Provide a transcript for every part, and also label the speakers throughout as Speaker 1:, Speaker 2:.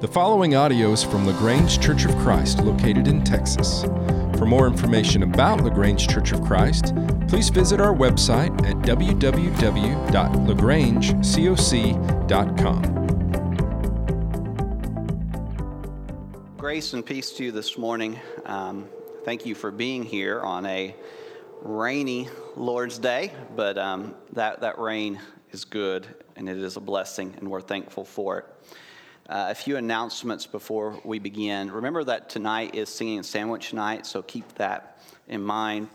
Speaker 1: The following audio is from LaGrange Church of Christ, located in Texas. For more information about LaGrange Church of Christ, please visit our website at www.lagrangecoc.com.
Speaker 2: Grace and peace to you this morning. Um, thank you for being here on a rainy Lord's Day, but um, that, that rain is good and it is a blessing, and we're thankful for it. Uh, a few announcements before we begin. Remember that tonight is Singing Sandwich Night, so keep that in mind.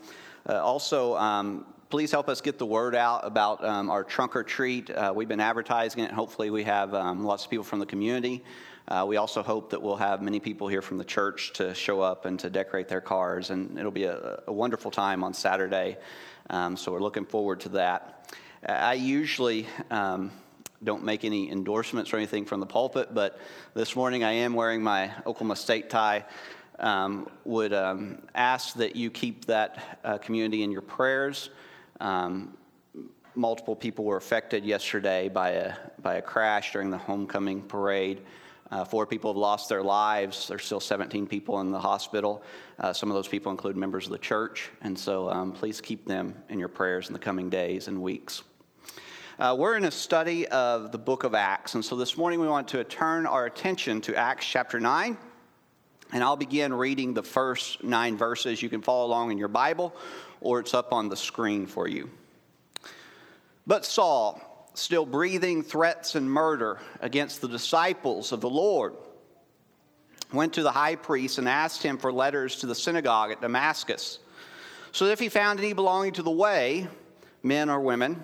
Speaker 2: Uh, also, um, please help us get the word out about um, our trunk or treat. Uh, we've been advertising it. Hopefully, we have um, lots of people from the community. Uh, we also hope that we'll have many people here from the church to show up and to decorate their cars, and it'll be a, a wonderful time on Saturday. Um, so we're looking forward to that. I usually um, don't make any endorsements or anything from the pulpit, but this morning I am wearing my Oklahoma State tie. Um, would um, ask that you keep that uh, community in your prayers. Um, multiple people were affected yesterday by a, by a crash during the homecoming parade. Uh, four people have lost their lives. There's still 17 people in the hospital. Uh, some of those people include members of the church. And so um, please keep them in your prayers in the coming days and weeks. Uh, we're in a study of the book of Acts, and so this morning we want to turn our attention to Acts chapter 9. And I'll begin reading the first nine verses. You can follow along in your Bible, or it's up on the screen for you. But Saul, still breathing threats and murder against the disciples of the Lord, went to the high priest and asked him for letters to the synagogue at Damascus, so that if he found any belonging to the way, men or women,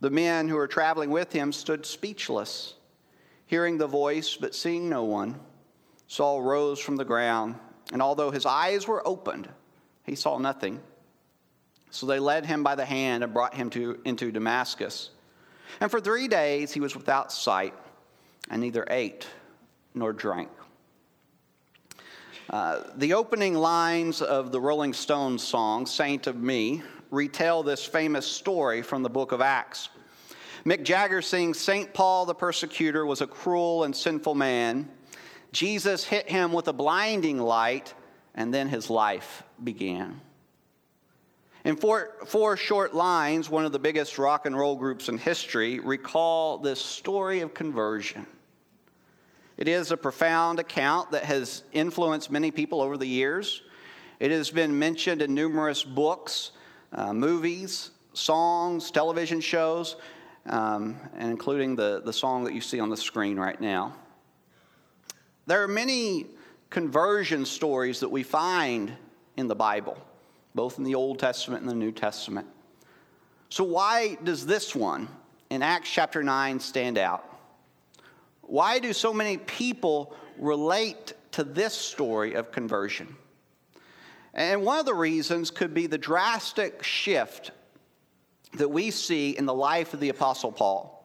Speaker 2: The men who were traveling with him stood speechless, hearing the voice but seeing no one. Saul rose from the ground, and although his eyes were opened, he saw nothing. So they led him by the hand and brought him to, into Damascus. And for three days he was without sight, and neither ate nor drank. Uh, the opening lines of the Rolling Stones song, Saint of Me, retell this famous story from the book of Acts. Mick Jagger sings St. Paul the persecutor was a cruel and sinful man. Jesus hit him with a blinding light, and then his life began. In four, four short lines, one of the biggest rock and roll groups in history recall this story of conversion. It is a profound account that has influenced many people over the years. It has been mentioned in numerous books uh, movies, songs, television shows, um, and including the, the song that you see on the screen right now. There are many conversion stories that we find in the Bible, both in the Old Testament and the New Testament. So, why does this one in Acts chapter 9 stand out? Why do so many people relate to this story of conversion? And one of the reasons could be the drastic shift that we see in the life of the Apostle Paul.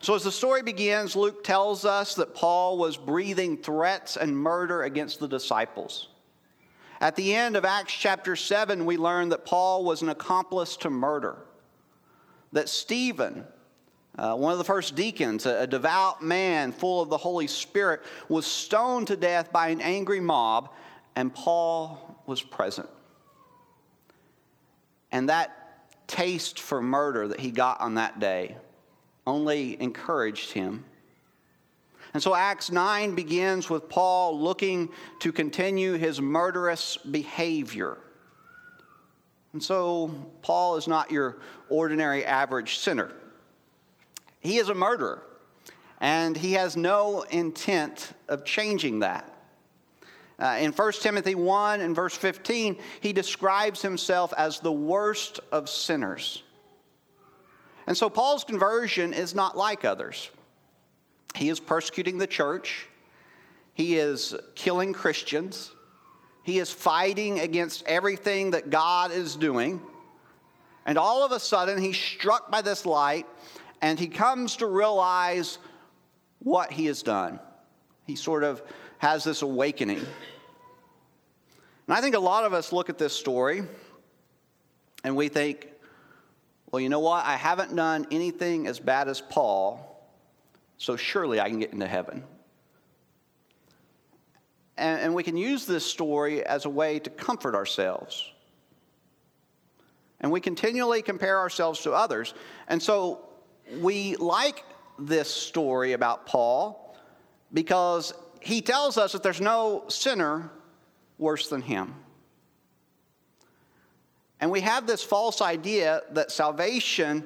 Speaker 2: So, as the story begins, Luke tells us that Paul was breathing threats and murder against the disciples. At the end of Acts chapter 7, we learn that Paul was an accomplice to murder, that Stephen, uh, one of the first deacons, a, a devout man full of the Holy Spirit, was stoned to death by an angry mob, and Paul was present. And that taste for murder that he got on that day only encouraged him. And so Acts 9 begins with Paul looking to continue his murderous behavior. And so Paul is not your ordinary average sinner. He is a murderer, and he has no intent of changing that. Uh, in 1 Timothy 1 and verse 15, he describes himself as the worst of sinners. And so Paul's conversion is not like others. He is persecuting the church, he is killing Christians, he is fighting against everything that God is doing. And all of a sudden, he's struck by this light and he comes to realize what he has done. He sort of has this awakening. And I think a lot of us look at this story and we think, well, you know what? I haven't done anything as bad as Paul, so surely I can get into heaven. And, and we can use this story as a way to comfort ourselves. And we continually compare ourselves to others. And so we like this story about Paul because he tells us that there's no sinner worse than him. And we have this false idea that salvation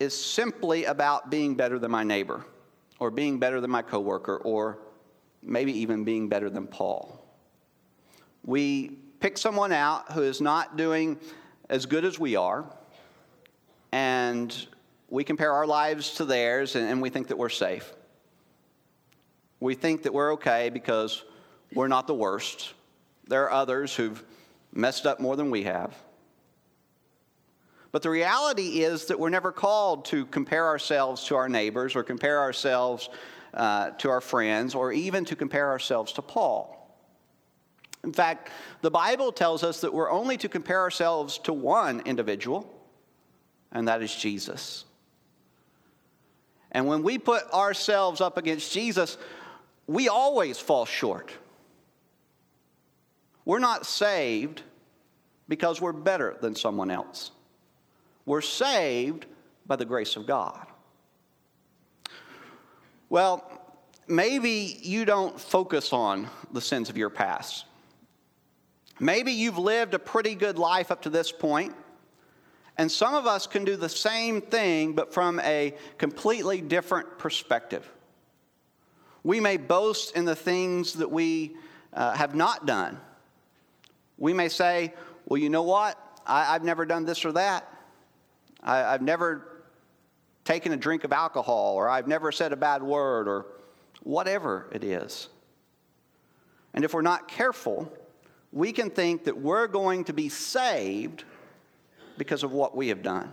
Speaker 2: is simply about being better than my neighbor, or being better than my coworker, or maybe even being better than Paul. We pick someone out who is not doing as good as we are, and we compare our lives to theirs, and, we think that we're safe. We think that we're okay because we're not the worst. There are others who've messed up more than we have. But the reality is that we're never called to compare ourselves to our neighbors or compare ourselves uh, to our friends or even to compare ourselves to Paul. In fact, the Bible tells us that we're only to compare ourselves to one individual, and that is Jesus. And when we put ourselves up against Jesus, we always fall short. We're not saved because we're better than someone else. We're saved by the grace of God. Well, maybe you don't focus on the sins of your past. Maybe you've lived a pretty good life up to this point, and some of us can do the same thing, but from a completely different perspective. We may boast in the things that we uh, have not done. We may say, Well, you know what? I, have never done this or that. I, I've never taken a drink of alcohol, or I've never said a bad word, or whatever it is. And if we're not careful, we can think that we're going to be saved because of what we have done.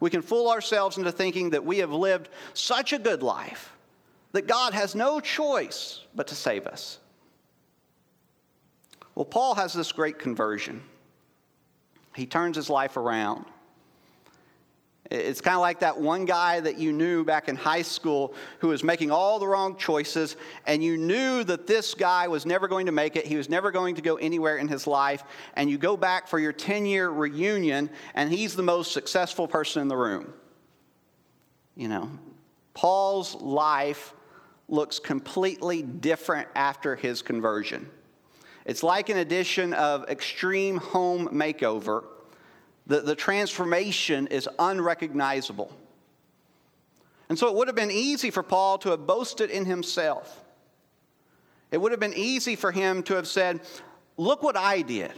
Speaker 2: We can fool ourselves into thinking that we have lived such a good life that God has no choice but to save us. Well, Paul has this great conversion. He turns his life around. It's kind of like that one guy that you knew back in high school who was making all the wrong choices, and you knew that this guy was never going to make it. He was never going to go anywhere in his life. And you go back for your 10 year reunion, and he's the most successful person in the room. You know, Paul's life looks completely different after his conversion. It's like an edition of Extreme Home Makeover the, the transformation is unrecognizable. And so it would have been easy for Paul to have boasted in himself. It would have been easy for him to have said, Look what I did.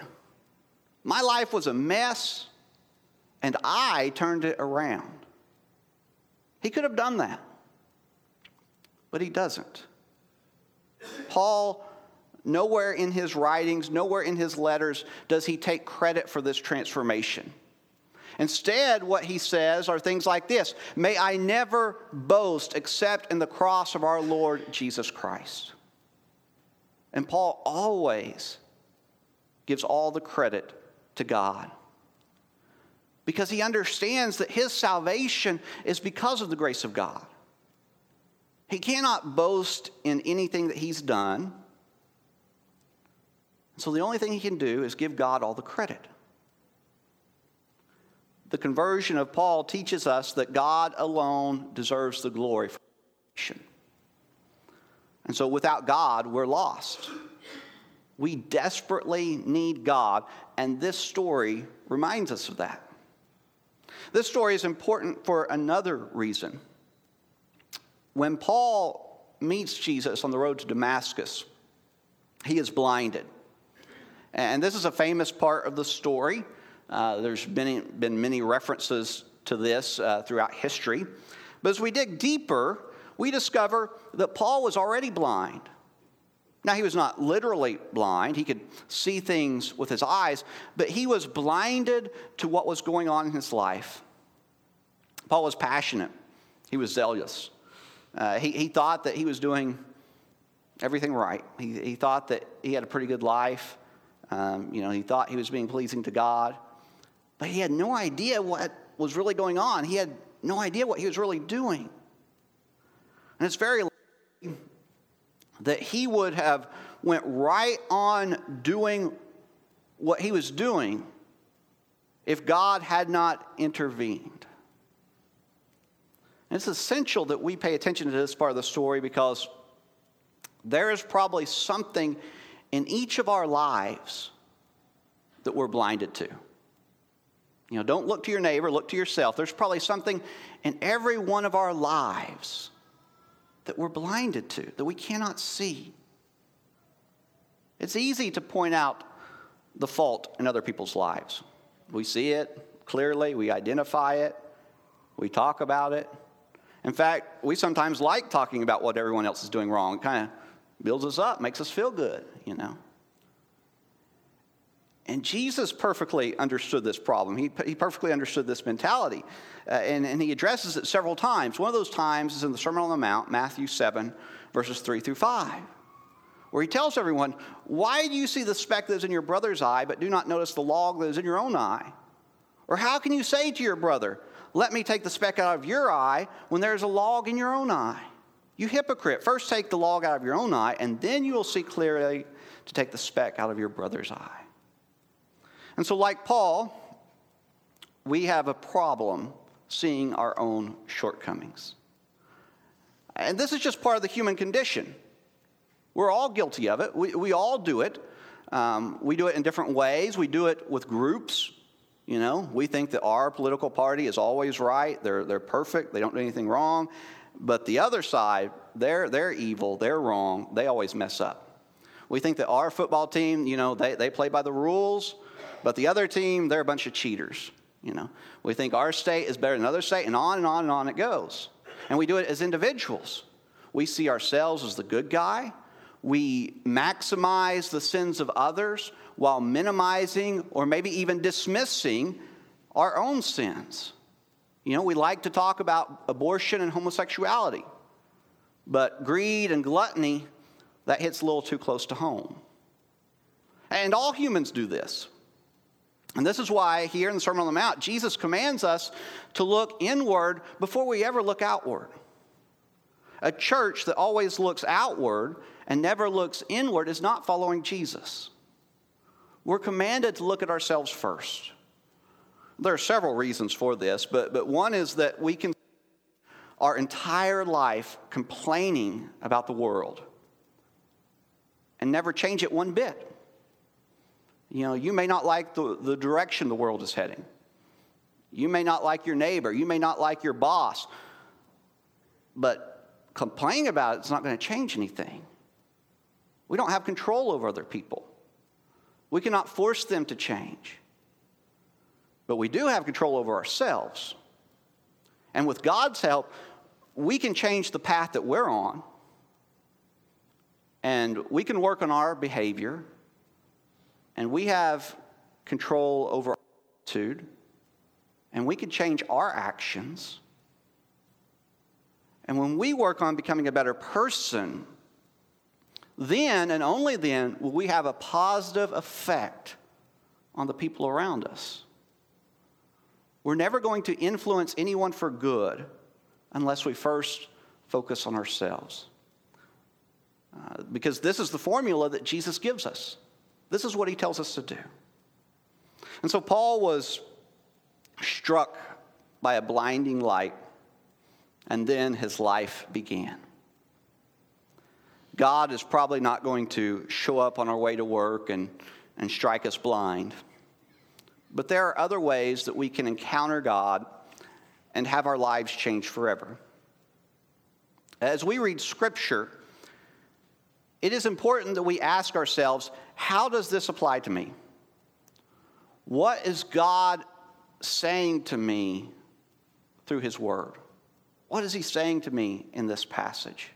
Speaker 2: My life was a mess, and I turned it around. He could have done that, but he doesn't. Paul Nowhere in his writings, nowhere in his letters does he take credit for this transformation. Instead, what he says are things like this May I never boast except in the cross of our Lord Jesus Christ. And Paul always gives all the credit to God because he understands that his salvation is because of the grace of God. He cannot boast in anything that he's done. So the only thing he can do is give God all the credit. The conversion of Paul teaches us that God alone deserves the glory for creation. And so without God, we're lost. We desperately need God, and this story reminds us of that. This story is important for another reason. When Paul meets Jesus on the road to Damascus, he is blinded. And this is a famous part of the story. Uh, there's been, been many references to this uh, throughout history. But as we dig deeper, we discover that Paul was already blind. Now, he was not literally blind. He could see things with his eyes, but he was blinded to what was going on in his life. Paul was passionate, he was zealous. Uh, he, he thought that he was doing everything right. He, he thought that he had a pretty good life. Um, you know, he thought he was being pleasing to God, but he had no idea what was really going on. He had no idea what he was really doing. And it's very likely that he would have went right on doing what he was doing if God had not intervened. And it's essential that we pay attention to this part of the story because there is probably something in each of our lives that we're blinded to. You know, don't look to your neighbor, look to yourself. There's probably something in every one of our lives that we're blinded to, that we cannot see. It's easy to point out the fault in other people's lives. We see it clearly, we identify it, we talk about it. In fact, we sometimes like talking about what everyone else is doing wrong. It kind of builds us up, makes us feel good, you know. And Jesus perfectly understood this problem. He, he perfectly understood this mentality. Uh, and, and he addresses it several times. One of those times is in the Sermon on the Mount, Matthew 7, verses 3 through 5, where he tells everyone, Why do you see the speck that is in your brother's eye, but do not notice the log that is in your own eye? Or how can you say to your brother, Let me take the speck out of your eye, when there is a log in your own eye? You hypocrite, first take the log out of your own eye, and then you will see clearly to take the speck out of your brother's eye. And so, like Paul, we have a problem seeing our own shortcomings. And this is just part of the human condition. We're all guilty of it, we, we all do it. Um, we do it in different ways, we do it with groups. You know, we think that our political party is always right, they're, they're perfect, they don't do anything wrong. But the other side, they're, they're evil, they're wrong, they always mess up. We think that our football team, you know, they, they play by the rules. But the other team, they're a bunch of cheaters. You know, we think our state is better than another state, and on and on and on it goes. And we do it as individuals. We see ourselves as the good guy. We maximize the sins of others while minimizing or maybe even dismissing our own sins. You know, we like to talk about abortion and homosexuality, but greed and gluttony, that hits a little too close to home. And all humans do this. And this is why here in the Sermon on the Mount, Jesus commands us to look inward before we ever look outward. A church that always looks outward and never looks inward is not following Jesus. We're commanded to look at ourselves first. There are several reasons for this, but, but one is that we can our entire life complaining about the world and never change it one bit. You know, you may not like the, the direction the world is heading. You may not like your neighbor. You may not like your boss. But complaining about it is not going to change anything. We don't have control over other people. We cannot force them to change. But we do have control over ourselves. And with God's help, we can change the path that we're on. And we can work on our behavior and we have control over our attitude, and we can change our actions. And when we work on becoming a better person, then and only then will we have a positive effect on the people around us. We're never going to influence anyone for good unless we first focus on ourselves. Uh, because this is the formula that Jesus gives us. This is what he tells us to do. And so Paul was struck by a blinding light, and then his life began. God is probably not going to show up on our way to work and, and strike us blind. But there are other ways that we can encounter God and have our lives changed forever. As we read Scripture, it is important that we ask ourselves how does this apply to me? What is God saying to me through His Word? What is He saying to me in this passage?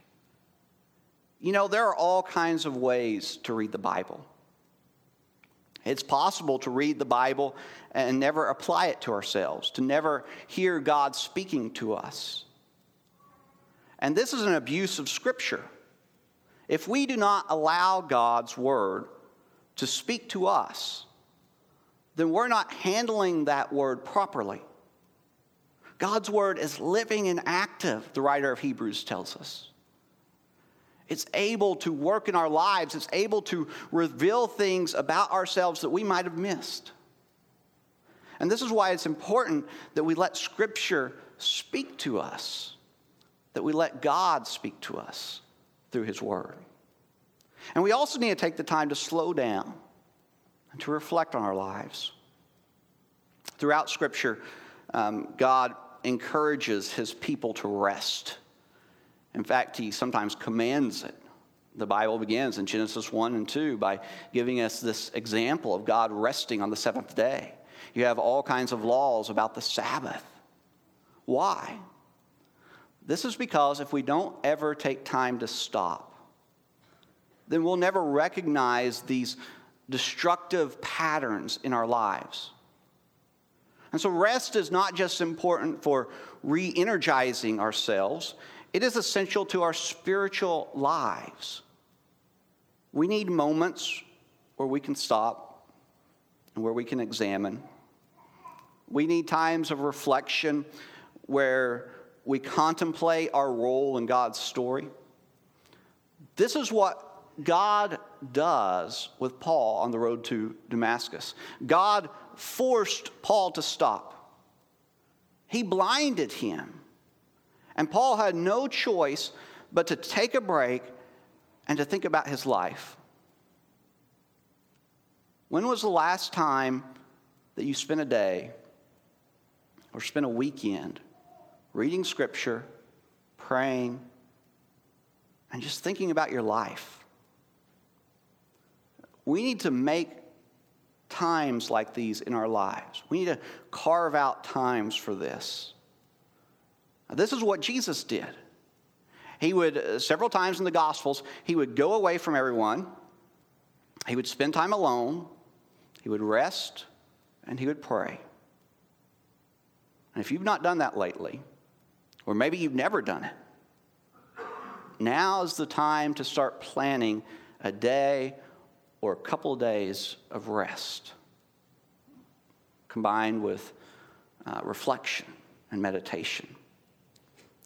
Speaker 2: You know, there are all kinds of ways to read the Bible. It's possible to read the Bible and never apply it to ourselves, to never hear God speaking to us. And this is an abuse of Scripture. If we do not allow God's Word to speak to us, then we're not handling that Word properly. God's Word is living and active, the writer of Hebrews tells us. It's able to work in our lives. It's able to reveal things about ourselves that we might have missed. And this is why it's important that we let Scripture speak to us, that we let God speak to us through His Word. And we also need to take the time to slow down and to reflect on our lives. Throughout Scripture, um, God encourages His people to rest. In fact, he sometimes commands it. The Bible begins in Genesis 1 and 2 by giving us this example of God resting on the seventh day. You have all kinds of laws about the Sabbath. Why? This is because if we don't ever take time to stop, then we'll never recognize these destructive patterns in our lives. And so, rest is not just important for re energizing ourselves, it is essential to our spiritual lives. We need moments where we can stop and where we can examine. We need times of reflection where we contemplate our role in God's story. This is what God does with Paul on the road to Damascus. God forced Paul to stop, He blinded him and Paul had no choice but to take a break and to think about his life. When was the last time that you spent a day or spent a weekend reading scripture, praying, and just thinking about your life? We need to make times like these in our lives. We need to carve out times for this. This is what Jesus did. He would, uh, several times in the Gospels, he would go away from everyone, he would spend time alone, he would rest, and he would pray. And if you've not done that lately, or maybe you've never done it, now is the time to start planning a day or a couple of days of rest combined with uh, reflection and meditation.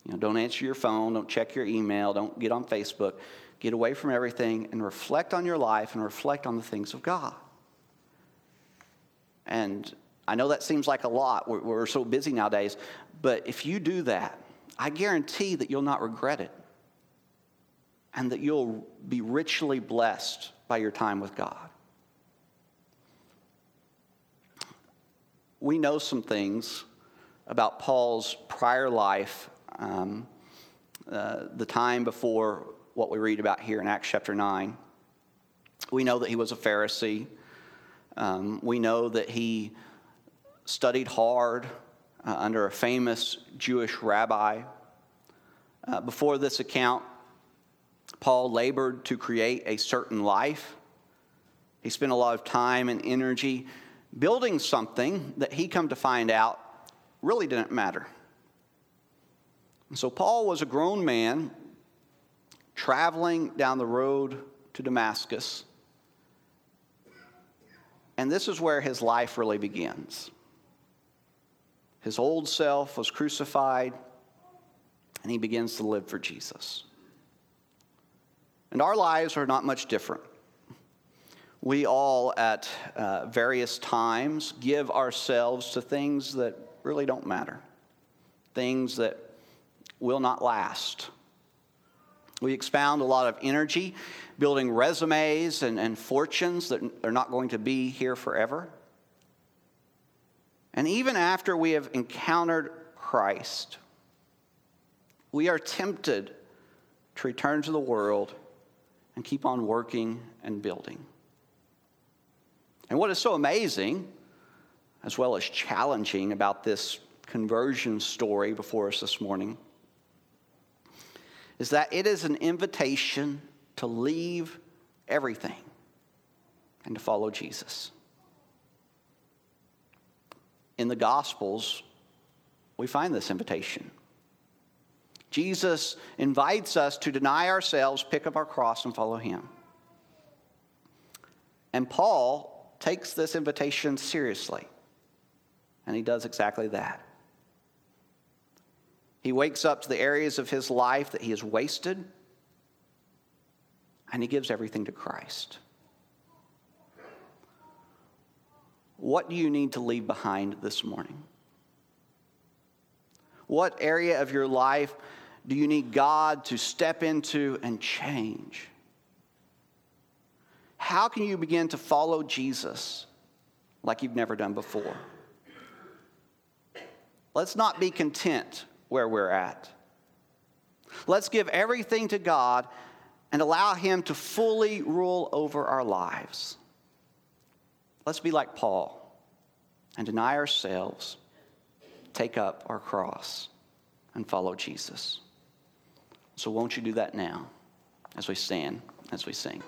Speaker 2: You know, don't answer your phone, don't check your email, don't get on Facebook. Get away from everything and reflect on your life and reflect on the things of God. And I know that seems like a lot. We're, we're so busy nowadays. But if you do that, I guarantee that you'll not regret it and that you'll be richly blessed by your time with God. We know some things about Paul's prior life um, uh, the time before what we read about here in Acts chapter 9. We know that he was a Pharisee. Um, we know that he studied hard uh, under a famous Jewish rabbi. Uh, before this account, Paul labored to create a certain life. He spent a lot of time and energy building something that he come to find out really didn't matter. So Paul was a grown man traveling down the road to Damascus. And this is where his life really begins. His old self was crucified, and he begins to live for Jesus. And our lives are not much different. We all, at uh, various times, give ourselves to things that really don't matter, things that will not last. We expound a lot of energy building resumes and, and fortunes that are not going to be here forever. And even after we have encountered Christ, we are tempted to return to the world and keep on working and building. And what is so amazing, as well as challenging, about this conversion story before us this morning is that it is an invitation to leave everything and to follow Jesus. In the Gospels, we find this invitation. Jesus invites us to deny ourselves, pick up our cross, and follow him. And Paul takes this invitation seriously, and he does exactly that. He wakes up to the areas of his life that he has wasted, and he gives everything to Christ. What do you need to leave behind this morning? What area of your life do you need God to step into and change? How can you begin to follow Jesus like you've never done before? Let's not be content where we're at. Let's give everything to God and allow Him to fully rule over our lives. Let's be like Paul and deny ourselves, take up our cross, and follow Jesus. So, won't you do that now as we stand, as we sing?